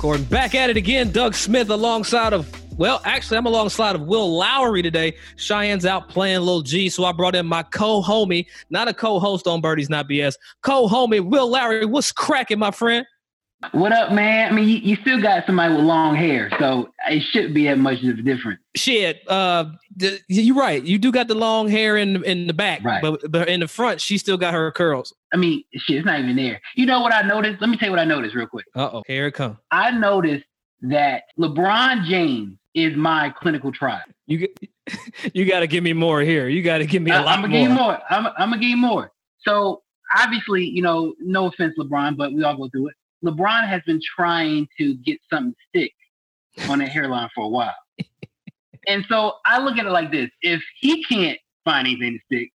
Gordon back at it again. Doug Smith alongside of, well, actually, I'm alongside of Will Lowery today. Cheyenne's out playing Little G, so I brought in my co homie, not a co host on Birdies Not BS, co homie, Will Lowery. What's cracking, my friend? What up, man? I mean, you, you, still got somebody with long hair, so it shouldn't be that much of a difference. Shit, uh, you're right. You do got the long hair in in the back, right. but but in the front, she still got her curls. I mean, shit, it's not even there. You know what I noticed? Let me tell you what I noticed real quick. Uh oh, here it comes. I noticed that LeBron James is my clinical trial. You get, you got to give me more here. You got to give me a I, lot I'm gonna more. give you more. I'm, I'm gonna give you more. So obviously, you know, no offense, LeBron, but we all go through it LeBron has been trying to get something stick on a hairline for a while. and so I look at it like this: if he can't find anything to stick,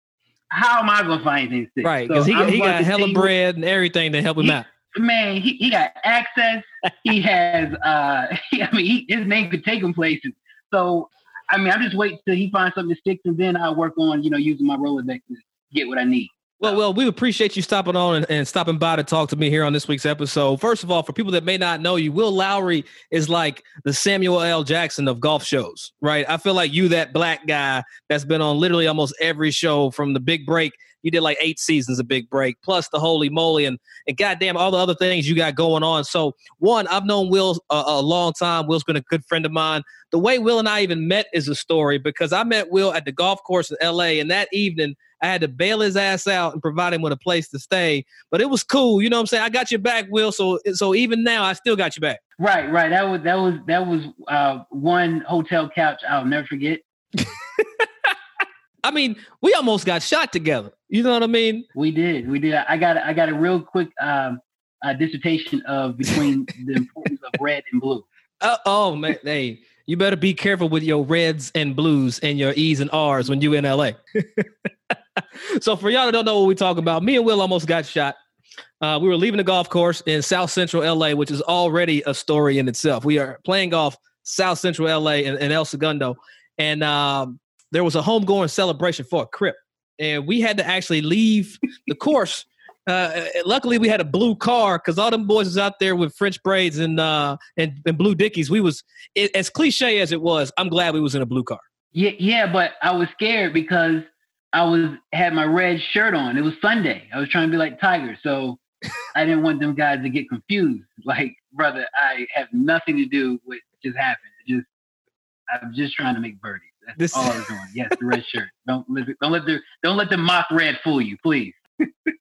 how am I going to find anything to stick? Right, because so he, he got hella bread and everything to help him he, out. Man, he, he got access. he has, uh, he, I mean, he, his name could take him places. So, I mean, I'm just waiting till he finds something to stick, and then I'll work on, you know, using my Rolodex to get what I need. Well, well, we appreciate you stopping on and, and, stopping by to talk to me here on this week's episode. First of all, for people that may not know you, Will Lowry is like the Samuel L. Jackson of golf shows, right? I feel like you, that black guy that's been on literally almost every show from the Big Break. You did like eight seasons of Big Break, plus the Holy Moly, and and goddamn all the other things you got going on. So, one, I've known Will a, a long time. Will's been a good friend of mine. The way Will and I even met is a story because I met Will at the golf course in L.A. and that evening I had to bail his ass out and provide him with a place to stay. But it was cool. You know what I'm saying? I got your back, Will. So so even now I still got your back. Right, right. That was that was that was uh, one hotel couch I'll never forget. I mean, we almost got shot together. You know what I mean? We did. We did. I got I got a real quick um, uh, dissertation of between the importance of red and blue. Uh, oh man, hey, you better be careful with your reds and blues and your E's and R's when you in LA. so for y'all that don't know what we talk about, me and Will almost got shot. Uh, we were leaving the golf course in South Central LA, which is already a story in itself. We are playing golf South Central LA in, in El Segundo, and um, there was a homegoing celebration for a crip, and we had to actually leave the course. Uh, luckily, we had a blue car because all them boys was out there with French braids and uh, and, and blue dickies. We was it, as cliche as it was. I'm glad we was in a blue car. Yeah, yeah, but I was scared because I was had my red shirt on. It was Sunday. I was trying to be like Tiger, so I didn't want them guys to get confused. Like, brother, I have nothing to do with just happened. Just I'm just trying to make birdies. That's this... all I was doing. Yes, the red shirt. Don't let don't let the don't let the mock red fool you, please.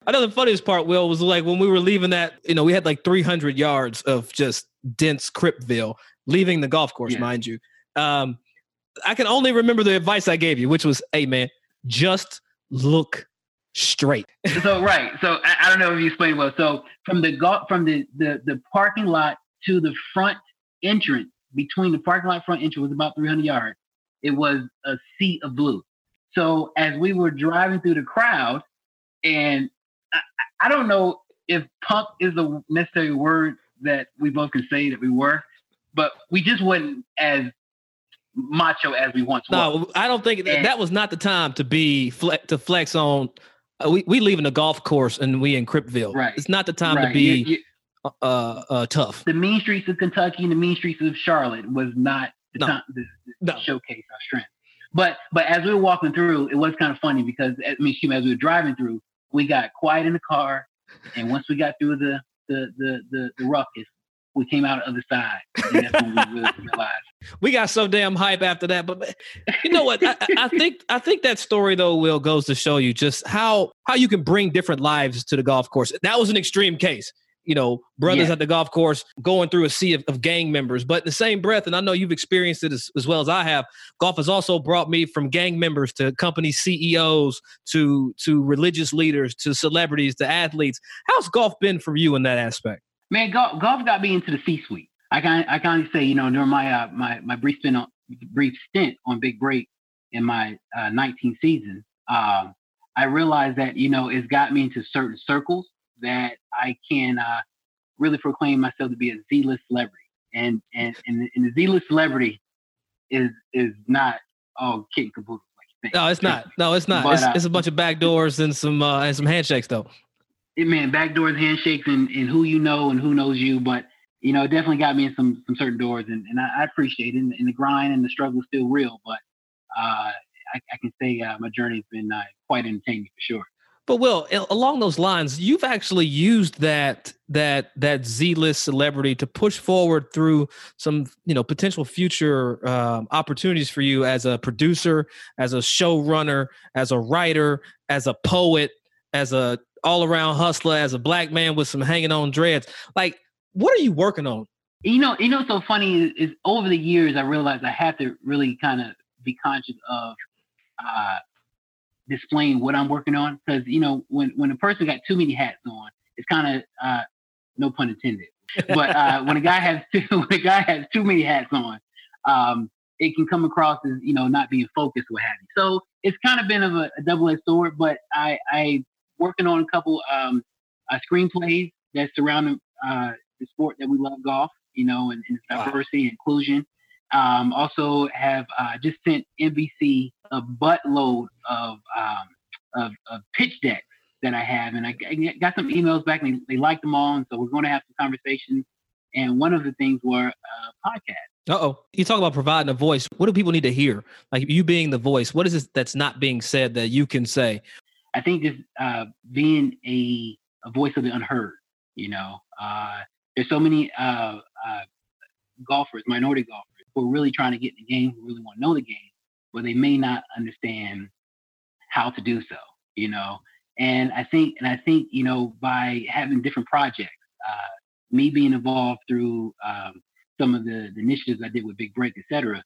I know the funniest part, Will, was like when we were leaving that, you know, we had like 300 yards of just dense Cripville leaving the golf course, yeah. mind you. Um, I can only remember the advice I gave you, which was, hey, man, just look straight. so right. So I, I, don't know if you explained well. So from the golf from the, the the parking lot to the front entrance, between the parking lot front entrance was about 300 yards. It was a sea of blue. So as we were driving through the crowd, and I, I don't know if punk is the necessary word that we both can say that we were, but we just wasn't as macho as we once no, was. I don't think that, that was not the time to be flex, to flex on. Uh, we we leaving the golf course and we in Cripville. Right. It's not the time right. to be you, you, uh, uh, tough. The mean streets of Kentucky and the mean streets of Charlotte was not the no. time to, no. showcase our strength. But but as we were walking through, it was kind of funny because I mean, as we were driving through, we got quiet in the car, and once we got through the the the the, the ruckus, we came out the other side. And that's when we really realized. We got so damn hype after that, but you know what? I, I, think I think that story though, Will, goes to show you just how how you can bring different lives to the golf course. That was an extreme case you know, brothers yeah. at the golf course going through a sea of, of, gang members. But in the same breath, and I know you've experienced it as, as, well as I have, golf has also brought me from gang members to company CEOs to to religious leaders to celebrities to athletes. How's golf been for you in that aspect? Man, golf, golf got me into the C-suite. I can I can say, you know, during my uh, my my brief stint on brief stint on Big Break in my uh, 19 seasons, uh, I realized that you know it's got me into certain circles that I can uh, really proclaim myself to be a Z-list celebrity. And and and, and the Z-list celebrity is is not all kit and caboodle like you think. No, it's not. No, it's not. But, it's, uh, it's, a bunch of back doors and some uh, and some handshakes though. It man, back doors, handshakes, and and who you know and who knows you. But you know, it definitely got me in some some certain doors, and, and I, I appreciate it. And, and, the grind and the struggle is still real, but uh, I, I, can say uh, my journey's been uh, quite entertaining for sure. But Will, along those lines, you've actually used that that that Z-list celebrity to push forward through some, you know, potential future um, opportunities for you as a producer, as a showrunner, as a writer, as a poet, as a all-around hustler, as a black man with some hanging on dreads. Like, what are you working on? You know, you know, what's so funny is, is over the years I realized I have to really kind of be conscious of uh, displaying what I'm working on because you know when when a person got too many hats on, it's kind of uh, no pun intended. But uh, when a guy has too when a guy has too many hats on, um, it can come across as you know not being focused, what have you. So it's kind of been of a, a double-edged sword. But I I working on a couple um, uh, screenplays that surround uh, the sport that we love, golf. You know, and, and diversity wow. and inclusion. Um, also have uh, just sent NBC a buttload of, um, of, of pitch decks that I have, and I, got some emails back, and they, they liked them all, and so we're going to have some conversations. And one of the things were uh, podcasts. Uh oh, you talk about providing a voice. What do people need to hear? Like you being the voice. What is it that's not being said that you can say? I think just uh, being a a voice of the unheard. You know, uh, there's so many uh, uh, golfers, minority golfers who are really trying to get in the game, who really want to know the game, but they may not understand how to do so, you know. And I think, and I think, you know, by having different projects, uh, me being involved through um, some of the, the, initiatives I did with Big Break, et cetera,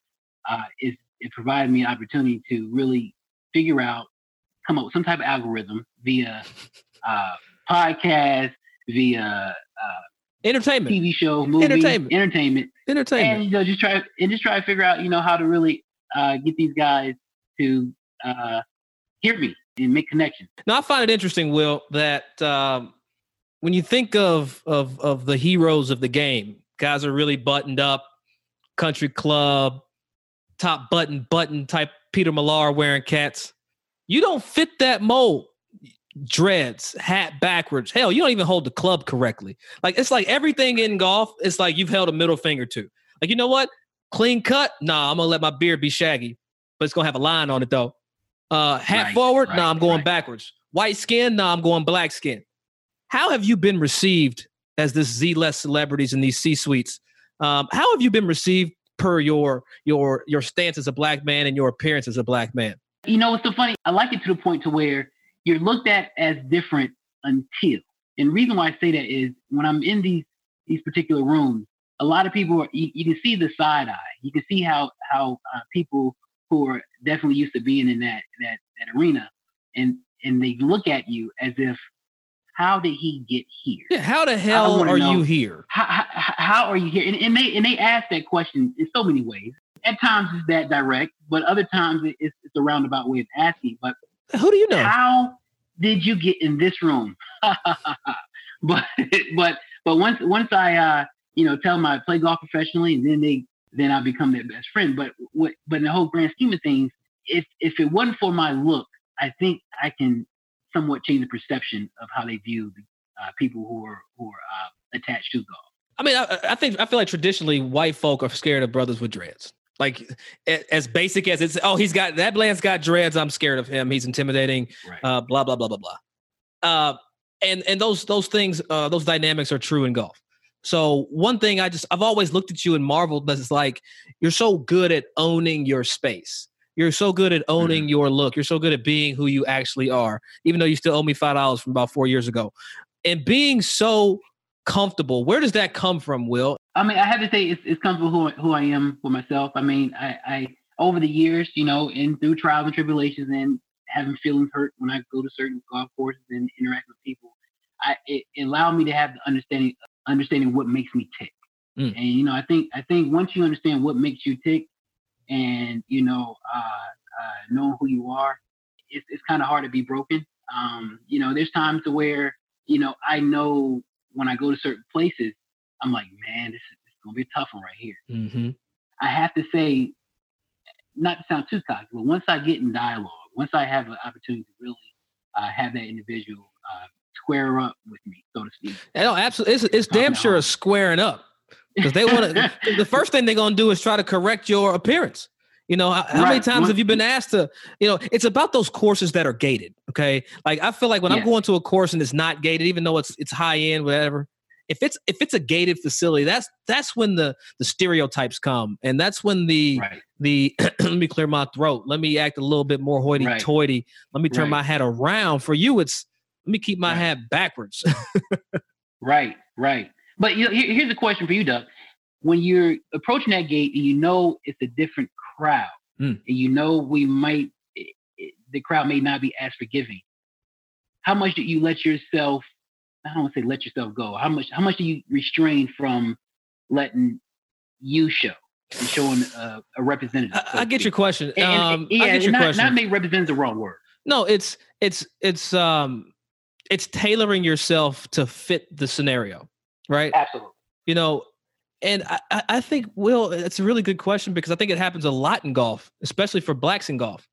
uh, it provided me an opportunity to really figure out, come up with some type of algorithm via uh, podcast, via uh, entertainment, TV show, movie, entertainment, entertainment, entertainment, and you know, just try and just try to figure out, you know, how to really uh, get these guys to uh, hear me and make connections. Now, I find it interesting, Will, that um, when you think of of of the heroes of the game, guys are really buttoned up, country club, top button button type Peter Millar wearing cats. You don't fit that mold dreads, hat backwards. Hell, you don't even hold the club correctly. Like it's like everything in golf, it's like you've held a middle finger to. Like, you know what? Clean cut? Nah, I'm gonna let my beard be shaggy, but it's gonna have a line on it though. Uh hat right, forward? Right, nah, I'm going right. backwards. White skin? Nah, I'm going black skin. How have you been received as this Z less celebrities in these C-suites? Um, how have you been received per your your your stance as a black man and your appearance as a black man? You know, it's so funny. I like it to the point to where you're looked at as different until. And the reason why I say that is when I'm in these these particular rooms, a lot of people are, you, you can see the side eye. You can see how how uh, people who are definitely used to being in that that that arena, and and they look at you as if, how did he get here? Yeah, how the hell are you here? How, how, how, are you here? And, and they and they ask that question in so many ways. At times it's that direct, but other times it's, it's a roundabout way of asking. But who do you know? How did you get in this room? but but but once once I uh you know tell them I play golf professionally, and then they then I become their best friend. But what but in the whole grand scheme of things, if if it wasn't for my look, I think I can somewhat change the perception of how they view uh, people who are who are uh, attached to golf. I mean, I, I, think I feel like traditionally white folk are scared of brothers with dreads. Like as basic as it's, oh, he's got that Bland's got dreads. I'm scared of him. He's intimidating. Right. Uh, blah blah blah blah blah. Uh, and and those those things, uh, those dynamics are true in golf. So one thing I just I've always looked at you and marveled, but it's like you're so good at owning your space. You're so good at owning mm-hmm. your look. You're so good at being who you actually are, even though you still owe me five dollars from about four years ago. And being so comfortable, where does that come from, Will? I mean, I have to say it's, it's comfortable who, who I am for myself. I mean, I, I over the years, you know, and through trials and tribulations and having feelings hurt when I go to certain golf courses and interact with people, I it, it allowed me to have the understanding understanding what makes me tick. Mm. And you know, I think I think once you understand what makes you tick, and you know, uh, uh, knowing who you are, it's it's kind of hard to be broken. Um, you know, there's times to where you know I know when I go to certain places, I'm like, man, this is, this is gonna be a tough one right here. Mm-hmm. I have to say, not to sound too cocky, but once I get in dialogue, once I have an opportunity to really uh, have that individual uh, square up with me, so to speak. No, absolutely, it's, it's damn sure a squaring up. because they want to. the first thing they're gonna do is try to correct your appearance. You know, how, how many times have you been asked to? You know, it's about those courses that are gated. Okay, like I feel like when yeah. I'm going to a course and it's not gated, even though it's it's high end, whatever. If it's if it's a gated facility, that's that's when the the stereotypes come, and that's when the right. the let me clear my throat. Let me act a little bit more hoity-toity. Right. Let me turn right. my hat around. For you, it's let me keep my hat backwards. right, right. But you know, here's a question for you, Doug. When you're approaching that gate and you know it's a different crowd, mm. and you know we might, it, it, the crowd may not be as forgiving. How much did you let yourself? I don't want to say let yourself go. How much? How much do you restrain from letting you show and showing a, a representative? So I, I get your question. And, um, yeah, I get your not, question. not make representative the wrong word. No, it's it's it's um it's tailoring yourself to fit the scenario, right? Absolutely. You know, and I, I think, Will, it's a really good question because I think it happens a lot in golf, especially for blacks in golf.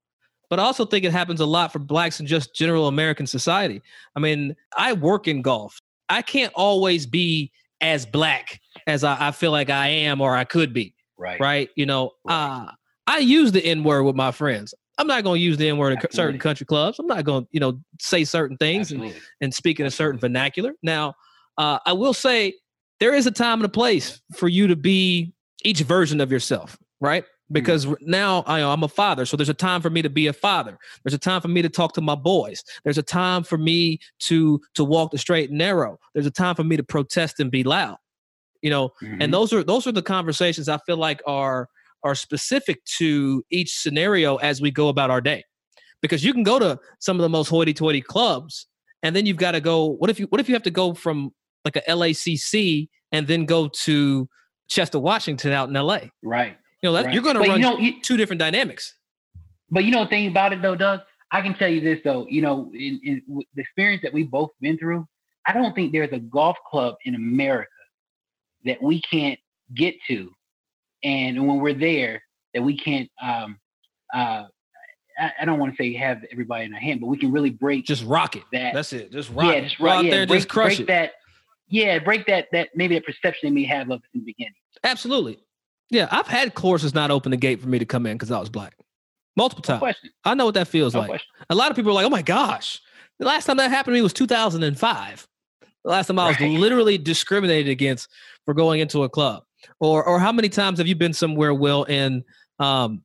But I also think it happens a lot for blacks in just general American society. I mean, I work in golf. I can't always be as black as I, I feel like I am or I could be. Right. Right. You know, right. Uh, I use the N word with my friends. I'm not going to use the N word in certain country clubs. I'm not going to, you know, say certain things and, and speak in a certain vernacular. Now, uh, I will say there is a time and a place for you to be each version of yourself, right? Because mm-hmm. now I, I'm a father, so there's a time for me to be a father. There's a time for me to talk to my boys. There's a time for me to to walk the straight and narrow. There's a time for me to protest and be loud. You know, mm-hmm. and those are those are the conversations I feel like are are specific to each scenario as we go about our day. Because you can go to some of the most hoity-toity clubs, and then you've got to go. What if you What if you have to go from like a LACC and then go to Chester, Washington out in LA. Right. You know, that, right. you're going to run you know, you, two different dynamics. But you know the thing about it though, Doug, I can tell you this though, you know, in, in the experience that we've both been through, I don't think there's a golf club in America that we can't get to. And when we're there, that we can't um uh I, I don't want to say have everybody in our hand, but we can really break just rock it. That that's it. Just rock. Yeah, just rock. yeah, there, break, just crush break it. that yeah, break that that maybe that perception they may have of it in the beginning. Absolutely. Yeah, I've had courses not open the gate for me to come in because I was black. Multiple times. No I know what that feels no like. Question. A lot of people are like, oh my gosh. The last time that happened to me was 2005. The last time I was right. literally discriminated against for going into a club. Or or how many times have you been somewhere, Will, and um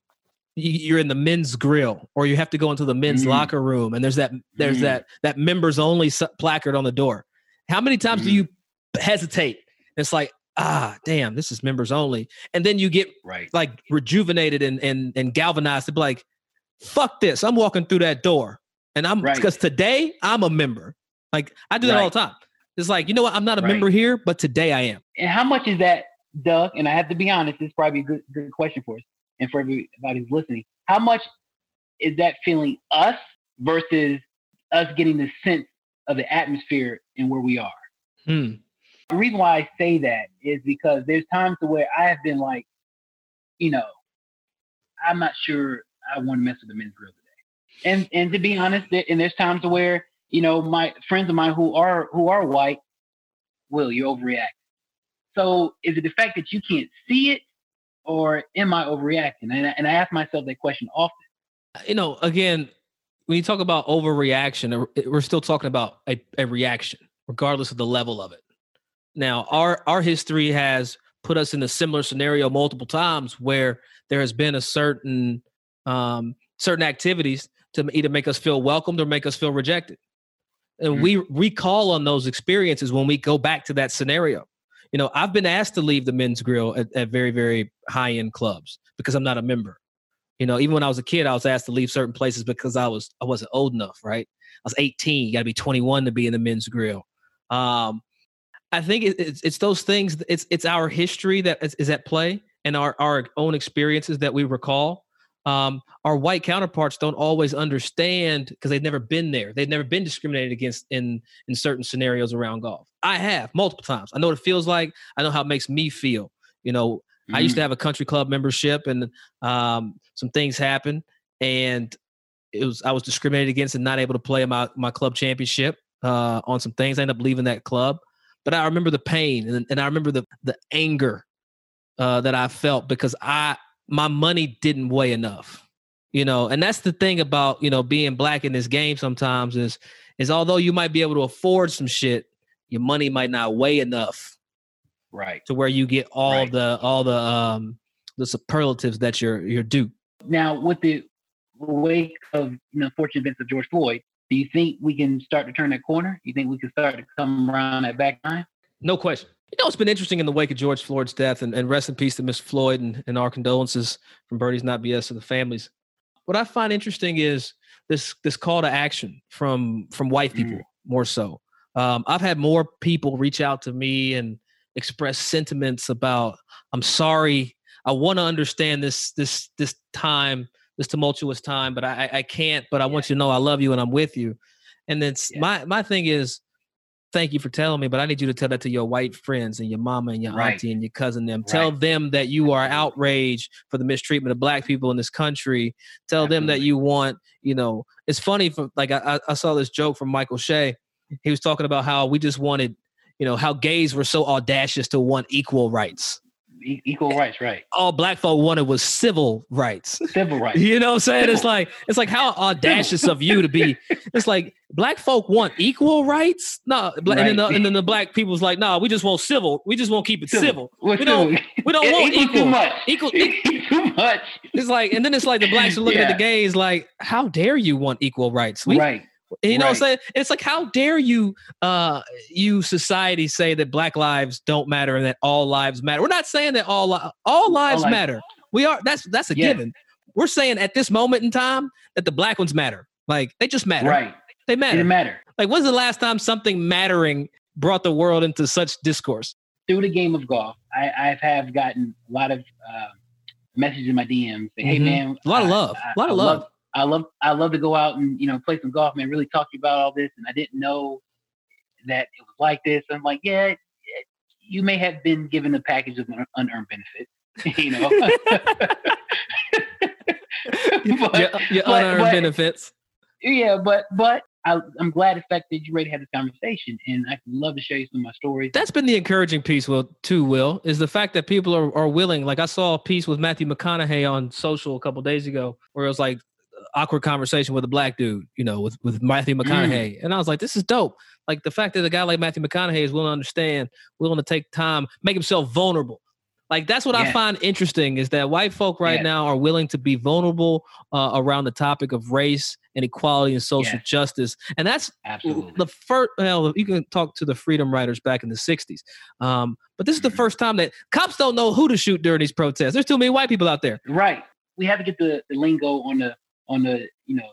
you're in the men's grill or you have to go into the men's mm. locker room and there's that there's mm. that that members only placard on the door how many times mm-hmm. do you hesitate? It's like, ah, damn, this is members only. And then you get right. like rejuvenated and and and galvanized to be like, fuck this. I'm walking through that door. And I'm because right. today I'm a member. Like I do that right. all the time. It's like, you know what? I'm not a right. member here, but today I am. And how much is that, Doug? And I have to be honest, this is probably a good, good question for us and for everybody who's listening. How much is that feeling us versus us getting the sense of the atmosphere and where we are. Hmm. The reason why I say that is because there's times where I have been like, you know, I'm not sure I want to mess with the men's grill today. And and to be honest, and there's times where you know my friends of mine who are who are white, will you overreact? So is it the fact that you can't see it, or am I overreacting? And I, and I ask myself that question often. You know, again, when you talk about overreaction, we're still talking about a, a reaction, regardless of the level of it. Now, our our history has put us in a similar scenario multiple times where there has been a certain um, certain activities to either make us feel welcomed or make us feel rejected. And mm-hmm. we recall on those experiences when we go back to that scenario. You know, I've been asked to leave the men's grill at, at very, very high end clubs because I'm not a member. You know, even when I was a kid, I was asked to leave certain places because I was I wasn't old enough, right? I was 18. You got to be 21 to be in the men's grill. Um, I think it's it's those things. It's it's our history that is, is, at play and our our own experiences that we recall. Um, our white counterparts don't always understand because they've never been there. They've never been discriminated against in in certain scenarios around golf. I have multiple times. I know what it feels like. I know how it makes me feel. You know, Mm-hmm. I used to mm. have a country club membership, and um, some things happened, and it was I was discriminated against and not able to play my my club championship uh, on some things. I ended up leaving that club, but I remember the pain and, and I remember the the anger uh, that I felt because I my money didn't weigh enough. You know, and that's the thing about you know being black in this game. Sometimes is is although you might be able to afford some shit, your money might not weigh enough, right, to where you get all Right. the all the um the superlatives that you're you're due. Now, with the wake of you know unfortunate events of George Floyd, do you think we can start to turn that corner? Do You think we can start to come around that back line? No question. You know, it's been interesting in the wake of George Floyd's death, and, and rest in peace to Miss Floyd, and, and our condolences from Birdie's Not BS to the families. What I find interesting is this this call to action from from white people Mm. more so. Um, I've had more people reach out to me and express sentiments about I'm sorry. I want to understand this this this time, this tumultuous time, but I I- can't. But I want you to know I love you and I'm with you. And then Yeah. my my thing is, thank you for telling me, but I need you to tell that to your white friends and your mama and your Right. auntie and your cousin. Them tell them that you are outraged for the mistreatment of black people in this country. Tell them that you want, you know, it's funny for like I, I- I saw this joke from Michael Che. He was talking about how we just wanted, you know, how gays were so audacious to want equal rights. Equal rights, right? All black folk wanted was civil rights. Civil rights. You know what I'm saying? It's like it's like how audacious of you to be. It's like black folk want equal rights. No, bla- and, then the, and then the black people's like, no, we just want civil. We just want to keep it civil. What's We don't- civil? We don't want Equal equal. Too much. Equal. too much. It's like, and then it's like the blacks are looking at the gays like, how dare you want equal rights? We, right. You know what I'm saying? It's like, how dare you, uh, you society say that black lives don't matter and that all lives matter. We're not saying that all li- all lives lives- matter. We are. That's that's a Yeah. given. We're saying at this moment in time that the black ones matter. Like they just matter. Right. They matter. matter. Like when's the last time something mattering brought the world into such discourse? Through the game of golf, I, I have gotten a lot of uh, messages in my DMs. Saying, Hey Mhm. man, A lot of love. I- A lot of I love. I love I love to go out and you know play some golf, man. Really talk to you about all this, and I didn't know that it was like this. I'm like, yeah, yeah, you may have been given a package of unearned benefits, you know. but, your your but- unearned but- benefits. yeah, but but I, I'm glad the fact that you're ready to have this conversation, and I love to share you some of my stories. That's been the encouraging piece, Will, too, Will, is the fact that people are, are willing. Like I saw a piece with Matthew McConaughey on social a couple days ago where it was like awkward conversation with a black dude, you know, with, with Matthew Mm. McConaughey. And I was like, this is dope. Like the fact that a guy like Matthew McConaughey is willing to understand, willing to take time, make himself vulnerable. Like that's what I find interesting is that white folk right Yeah. now are willing to be vulnerable uh, around the topic of race and equality and social Yeah. justice. And that's Absolutely. the first well you can talk to the freedom riders back in the 60s um, but this is the Mhm. first time that cops don't know who to shoot during these protests there's too many white people out there Right. We have to get the, the lingo on the on the you know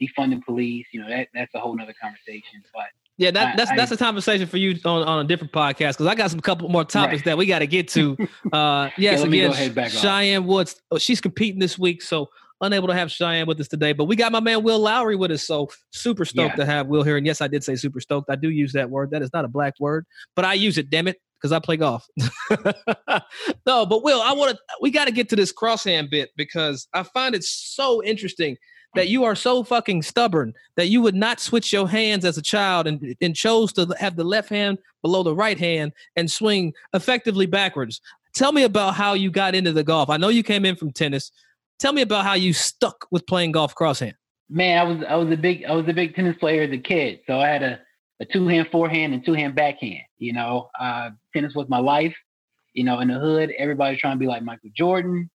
defunding police. You know that that's a whole nother conversation. But yeah that, that's I- that's a conversation for you on, on a different podcast because i got some couple more topics Right. that we got to get to uh yes me go again ahead back off. cheyenne woods oh, she's competing this week so unable to have cheyenne with us today but we got my man will lowery with us so super stoked Yeah. to have will here and yes i did say super stoked i do use that word that is not a black word but i use it damn it because I play golf. no, but Will, I want to. We got to get to this crosshand bit because I find it so interesting that you are so fucking stubborn that you would not switch your hands as a child and and chose to have the left hand below the right hand and swing effectively backwards. Tell me about how you got into the golf. I know you came in from tennis. Tell me about how you stuck with playing golf crosshand. man, I was I was a big I was a big tennis player as a kid. So I had a, a two hand forehand and two hand backhand. You know, uh, tennis was my life. You know, in the hood, everybody was trying to be like Michael Jordan.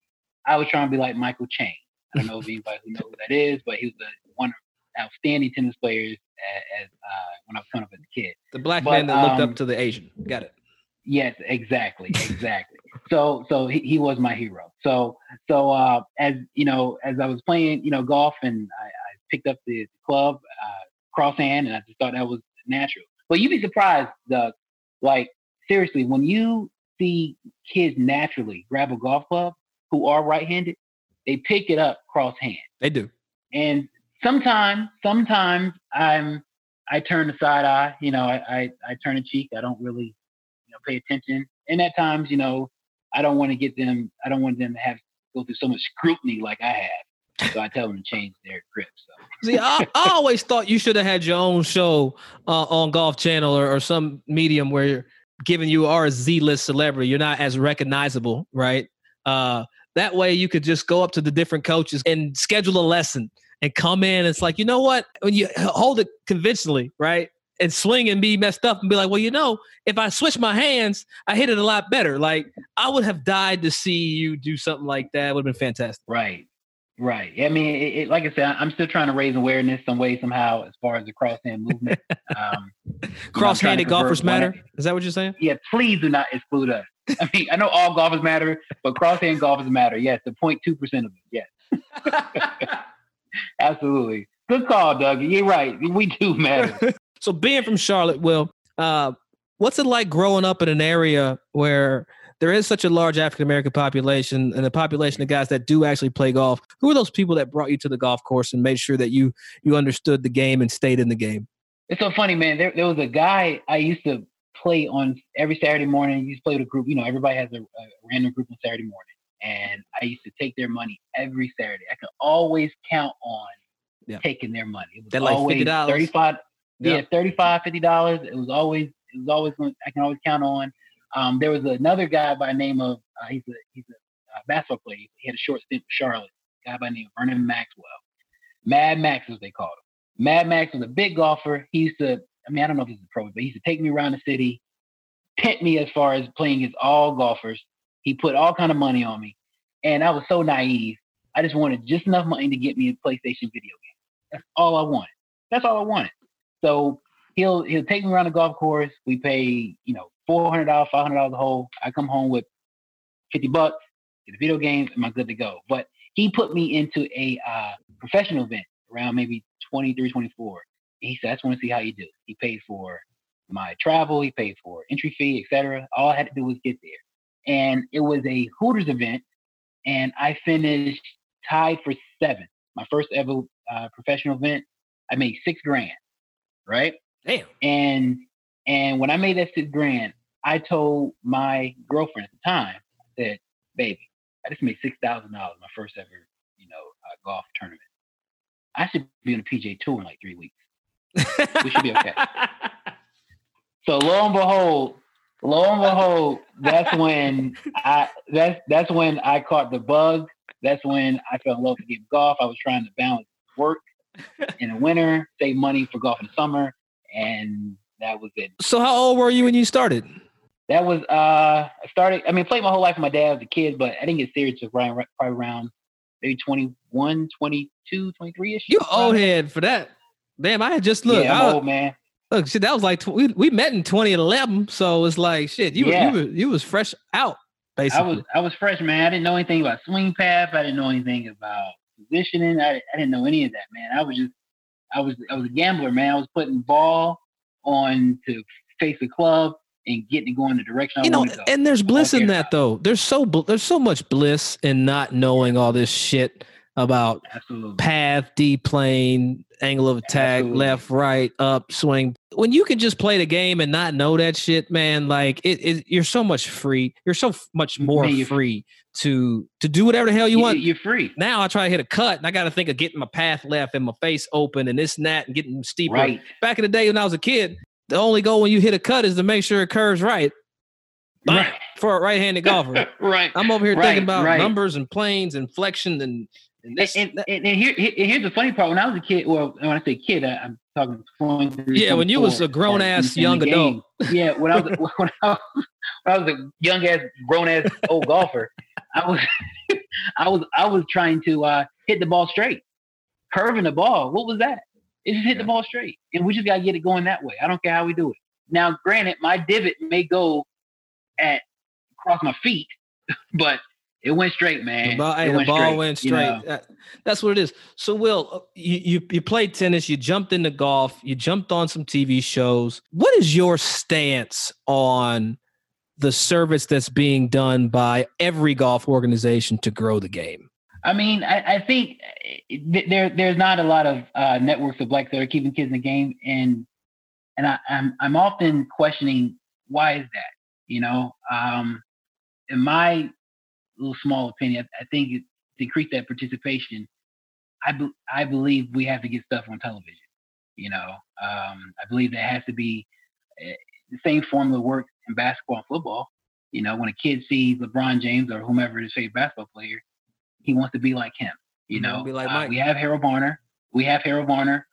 I was trying to be like Michael Chang. I don't know if anybody who knows who that is, but he was a, one of the outstanding tennis players as, as uh, when I was coming up as a kid. The black But, man that looked um, up to the Asian. Got it. Yes, exactly, exactly. so, so he, he was my hero. So, so uh, as you know, as I was playing, you know, golf, and I, I picked up the club uh, crosshand, and I just thought that was natural. But you'd be surprised, Doug. Like seriously, when you see kids naturally grab a golf club who are right-handed, they pick it up crosshand. They do. And sometimes, sometimes I'm I turn the side eye, you know, I, I, I turn a cheek. I don't really, you know, pay attention. And at times, you know, I don't want to get them. I don't want them to have go through so much scrutiny like I have. So I tell them to change their grip. So See, I, I always thought you should have had your own show uh, on Golf Channel or, or some medium where you're given you are a Z-list celebrity, you're not as recognizable, right? Uh, that way you could just go up to the different coaches and schedule a lesson and come in. It's like, you know what? When you hold it conventionally, right? And swing and be messed up and be like, well, you know, if I switch my hands, I hit it a lot better. Like I would have died to see you do something like that. Would have been fantastic. Right. Right. I mean, it, it, like I said, I'm still trying to raise awareness some way, somehow, as far as the cross hand movement. Um, Cross-handed golfers matter. Is that what you're saying? Yeah. Please do not exclude us. I mean, I know all golfers matter, but cross-hand golfers matter. Yes, the 0.2 percent of it. Yes. Absolutely. Good call, Doug. You're right. We do matter. so, being from Charlotte, Will, uh, what's it like growing up in an area where there is such a large African American population and the population of guys that do actually play golf. Who are those people that brought you to the golf course and made sure that you you understood the game and stayed in the game? It's so funny, man. There, there was a guy I used to play on every Saturday morning. He used to play with a group. You know, everybody has a, a random group on Saturday morning, and I used to take their money every Saturday. I could always count on yeah. taking their money. It was that like always $50. 35 yeah, $35, 50 dollars. It was always it was always I can always count on. Um, there was another guy by name of uh, he's a he's a uh, basketball player. He had a short stint with Charlotte. guy by name of Vernon Maxwell. Mad Max, as they called him. Mad Max was a big golfer. He used to, I mean, I don't know if he's a pro, but he used to take me around the city, pit me as far as playing against all golfers. He put all kind of money on me, and I was so naive. I just wanted just enough money to get me a PlayStation video game. That's all I wanted. That's all I wanted. So he'll he'll take me around the golf course. We pay, you know, four hundred dollars, five hundred dollars a hole. I come home with fifty bucks, get a video game, and I'm good to go. But he put me into a uh, professional event around maybe 23, 24. And he said, I just want to see how you do. He paid for my travel, he paid for entry fee, etc. All I had to do was get there. And it was a Hooters event, and I finished tied for seventh. My first ever uh, professional event. I made six grand, right? Damn. And and when I made that six grand, I told my girlfriend at the time, I said, baby, I just made six thousand dollars my first ever, you know, uh, golf tournament. I should be on the PGA tour in like three weeks. we should be okay. so lo and behold, lo and behold, that's when I that's that's when I caught the bug. That's when I fell in love with game golf. I was trying to balance work in the winter, save money for golf in the summer, and that was it. So how old were you when you started? That was uh I started I mean played my whole life with my dad as a kid, but I didn't get serious until probably around maybe 21, 22, 23 ish. You old head for that. Damn, I had just looked. Yeah, I'm old man. Look, shit, that was like tw- we, we met in 2011, so it's like shit. You yeah. you, you was fresh out basically. I was I was fresh, man. I didn't know anything about swing path. I didn't know anything about positioning. I, I didn't know any of that, man. I was just I was I was a gambler, man. I was putting ball on to face the club and getting to go in the direction I you know, go. And there's bliss in that though. There's so there's so much bliss in not knowing all this shit about Absolutely. path, D plane, angle of attack, Absolutely. left, right, up, swing. When you can just play the game and not know that shit, man, like it, it you're so much free. You're so much more man, free to to do whatever the hell you, you want. You're free. Now I try to hit a cut and I got to think of getting my path left and my face open and this and that and getting steeper. Right. Back in the day when I was a kid, the only goal when you hit a cut is to make sure it curves right. Right. For a right-handed golfer. right. I'm over here right. thinking about right. numbers and planes and flexion and and, this, and, and, and here, here, here's the funny part. When I was a kid, well, when I say kid, I, am talking 23. Yeah, when you was a grown ass young adult. Yeah, when I was when I was, when I was a young ass grown ass old golfer, I was I was I was trying to uh, hit the ball straight, curving the ball. What was that? It just hit the ball straight, and we just gotta get it going that way. I don't care how we do it. Now, granted, my divot may go at across my feet, but it went straight, man. The ball, hey, the ball straight, went straight. You know? that, that's what it is. So, Will, uh, you, you you played tennis, you jumped into golf, you jumped on some TV shows. What is your stance on the service that's being done by every golf organization to grow the game? I mean, I, I think eh, there there's not a lot of uh, networks of blacks that are keeping kids in the game, and and I, am I'm, I'm often questioning why is that? You know, um, in my little small opinion, I think it, to increase that participation, I be, I believe we have to get stuff on television. You know, um, I believe there has to be uh, the same formula works in basketball and football. You know, when a kid sees LeBron James or whomever his favorite basketball player, he wants to be like him. You know, be like uh, we have Harold Varner, we have Harold Varner,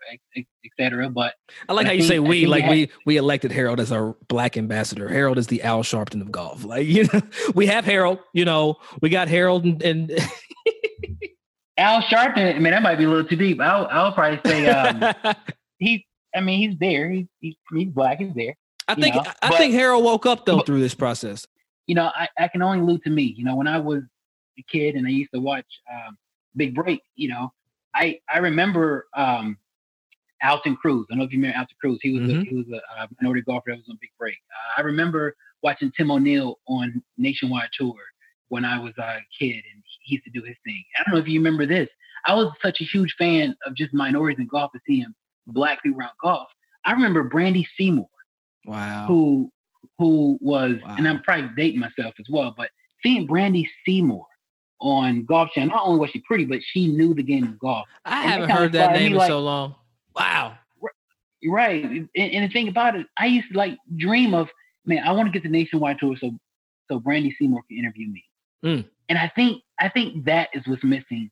etc. But I like how you think- say we, like we we we elected Harold as our black ambassador. Harold is the Al Sharpton of golf. Like you know, we have Harold. You know, we got Harold and, and Al Sharpton, I mean, that might be a little too deep. I'll, I'll probably say um, he. I mean, he's there. He's, he's he's black. He's there. I think know, I but- think Harold woke up though but- through this process. you know, I, I can only allude to me. You know, when I was a kid and I used to watch um, Big Break, you know, I I remember um, Alton Cruz. I don't know if you remember Alton Cruz. He was Mhm. a, he was a uh, minority golfer that was on Big Break. Uh, I remember watching Tim O'Neal on Nationwide Tour when I was a kid, and he used to do his thing. I don't know if you remember this. I was such a huge fan of just minorities in golf to see him black people around golf. I remember Brandy Seymour Wow. who who was and I'm probably dating myself as well, but seeing Brandy Seymour on Golf Channel, not only was she pretty, but she knew the game of golf. I and haven't heard that name in like- so long. Wow. Right. And, and the thing about it, I used to like dream of, man, I want to get the nationwide tour so so Brandy Seymour can interview me. Mm. And I think I think that is what's missing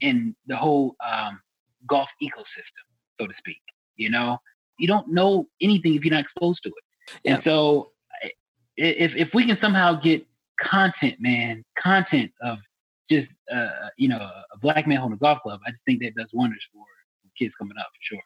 in the whole um, golf ecosystem, so to speak. You know, you don't know anything if you're not exposed to it. Yeah. And so, if if we can somehow get content, man, content of just uh, you know a black man holding a golf club, I just think that does wonders for kids coming up for sure.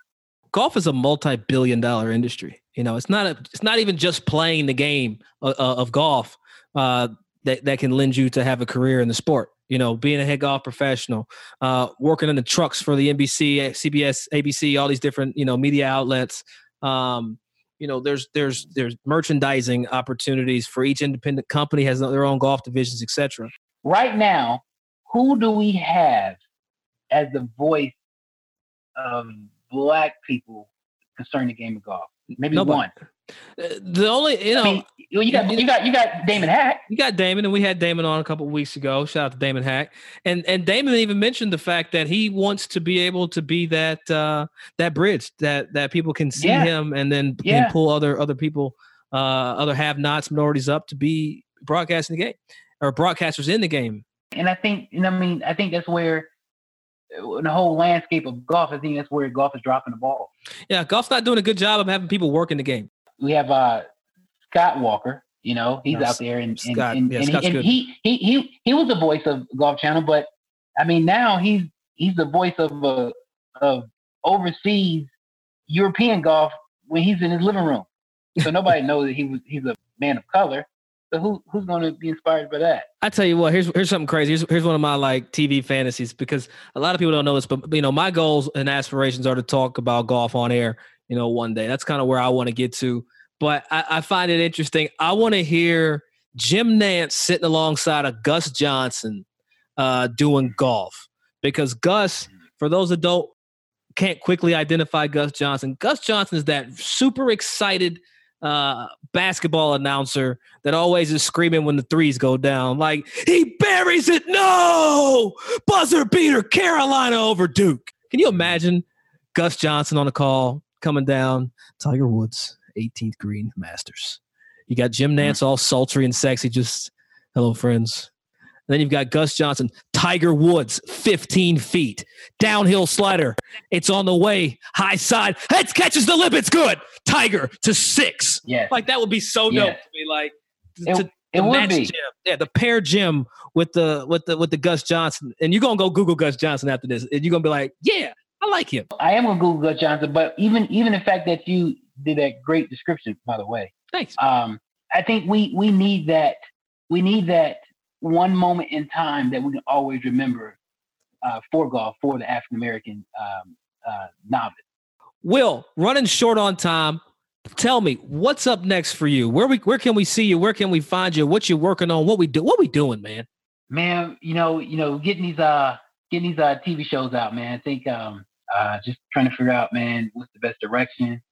golf is a multi-billion dollar industry you know it's not a, it's not even just playing the game of, of golf uh, that, that can lend you to have a career in the sport you know being a head golf professional uh, working in the trucks for the nbc cbs abc all these different you know media outlets um, you know there's there's there's merchandising opportunities for each independent company has their own golf divisions etc Right now, who do we have as the voice of black people concerning the game of golf? Maybe Nobody. one. Uh, the only you know I mean, you got you got you got Damon Hack. You got Damon, and we had Damon on a couple of weeks ago. Shout out to Damon Hack, and and Damon even mentioned the fact that he wants to be able to be that uh, that bridge that that people can see Yeah. him, and then Yeah. can pull other other people, uh, other have-nots, minorities up to be broadcasting the game or broadcasters in the game. And I think, and I mean, I think that's where uh, in the whole landscape of golf, I think that's where golf is dropping the ball. Yeah, golf's not doing a good job of having people work in the game. We have uh, Scott Walker. You know, he's No, out there, and and, Scott, and, yeah, and, he, and he he he he was the voice of Golf Channel, but I mean, now he's he's the voice of uh, of overseas European golf when he's in his living room. So nobody knows that he was he's a man of color. So who who's going to be inspired by that? I tell you what, here's here's something crazy. Here's here's one of my like TV fantasies because a lot of people don't know this, but you know my goals and aspirations are to talk about golf on air. You know, one day that's kind of where I want to get to. But I, I find it interesting. I want to hear Jim Nantz sitting alongside of Gus Johnson uh, doing golf because Gus, for those that don't can't quickly identify Gus Johnson, Gus Johnson is that super excited uh, basketball announcer that always is screaming when the threes go down. Like, he buries it. No! Buzzer beater, Carolina over Duke. Can you imagine Gus Johnson on the call coming down? Tiger Woods, 18th green Masters. You got Jim Nantz all sultry and sexy, just hello, friends. And then you've got Gus Johnson, Tiger Woods, 15 feet, downhill slider. It's on the way, high side. Heads catches the lip. It's good. Tiger to six. Yes, Like that would be so dope to me. Like It- to, it would be. Jim. Yeah, the pair Jim with the with the with the Gus Johnson, and you're gonna go Google Gus Johnson after this, and you're gonna be like, yeah, I like him. I am gonna Google Gus Johnson, but even even the fact that you did that great description, by the way, Thanks. um, I think we we need that we need that one moment in time that we can always remember uh, for golf for the African American um, uh, novice. Will running short on time. Tell me what's up next for you. Where we where can we see you? Where can we find you? What you working on? What we do? What we doing, man? Man, you know, you know, getting these uh getting these uh TV shows out, man. I think um uh just trying to figure out, man, what's the best direction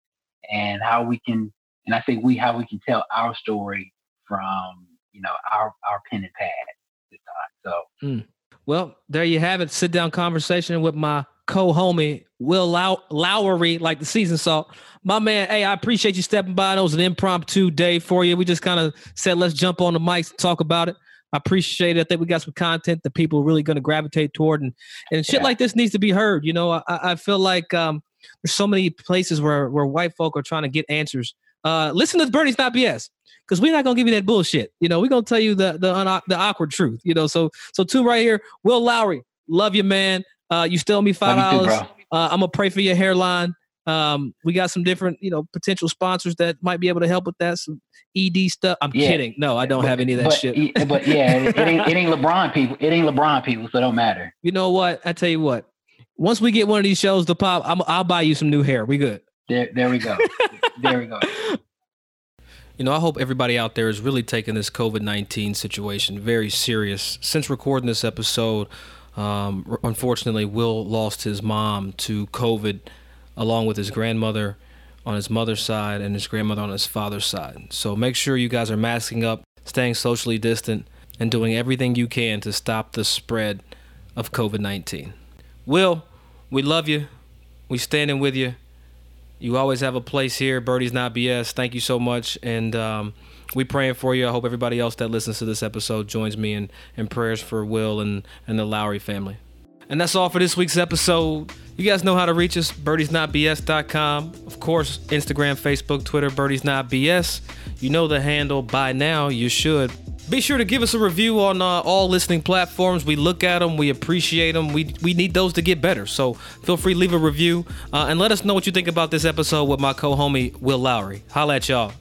and how we can and I think we how we can tell our story from, you know, our our pen and pad So Well, there you have it. Sit down conversation with my co-homie Will Low- Lowery, like the season salt. My man, hey, I appreciate you stepping by. It was an impromptu day for you. We just kind of said, let's jump on the mics and talk about it. I appreciate it. I think we got some content that people are really going to gravitate toward, and and shit yeah. like this needs to be heard. You know, I, I feel like um, there's so many places where where white folk are trying to get answers. Uh, listen to Birdie's not BS because we're not gonna give you that bullshit. You know, we're gonna tell you the the un- the awkward truth. You know, so so two right here, Will Lowery, love you, man. Uh, you still owe me five dollars. Uh, I'm gonna pray for your hairline. Um, we got some different, you know, potential sponsors that might be able to help with that. Some ED stuff. I'm yeah. kidding. No, I don't but, have any of that but, shit. but yeah, it, it, ain't, it ain't LeBron people. It ain't LeBron people, so it don't matter. You know what? I tell you what. Once we get one of these shows to pop, I'm, I'll buy you some new hair. We good. There, there we go. there we go. You know, I hope everybody out there is really taking this COVID 19 situation very serious. Since recording this episode, um, unfortunately, Will lost his mom to COVID along with his grandmother on his mother's side and his grandmother on his father's side. So make sure you guys are masking up, staying socially distant, and doing everything you can to stop the spread of COVID 19. Will, we love you. We standing with you. You always have a place here. Birdie's not BS. Thank you so much. And um, we praying for you. I hope everybody else that listens to this episode joins me in, in prayers for Will and, and the Lowery family. And that's all for this week's episode. You guys know how to reach us, birdiesnotbs.com. Of course, Instagram, Facebook, Twitter, Birdies Not BS. You know the handle by now, you should. Be sure to give us a review on uh, all listening platforms. We look at them, we appreciate them. We, we need those to get better. So feel free to leave a review uh, and let us know what you think about this episode with my co homie, Will Lowery. Holla at y'all.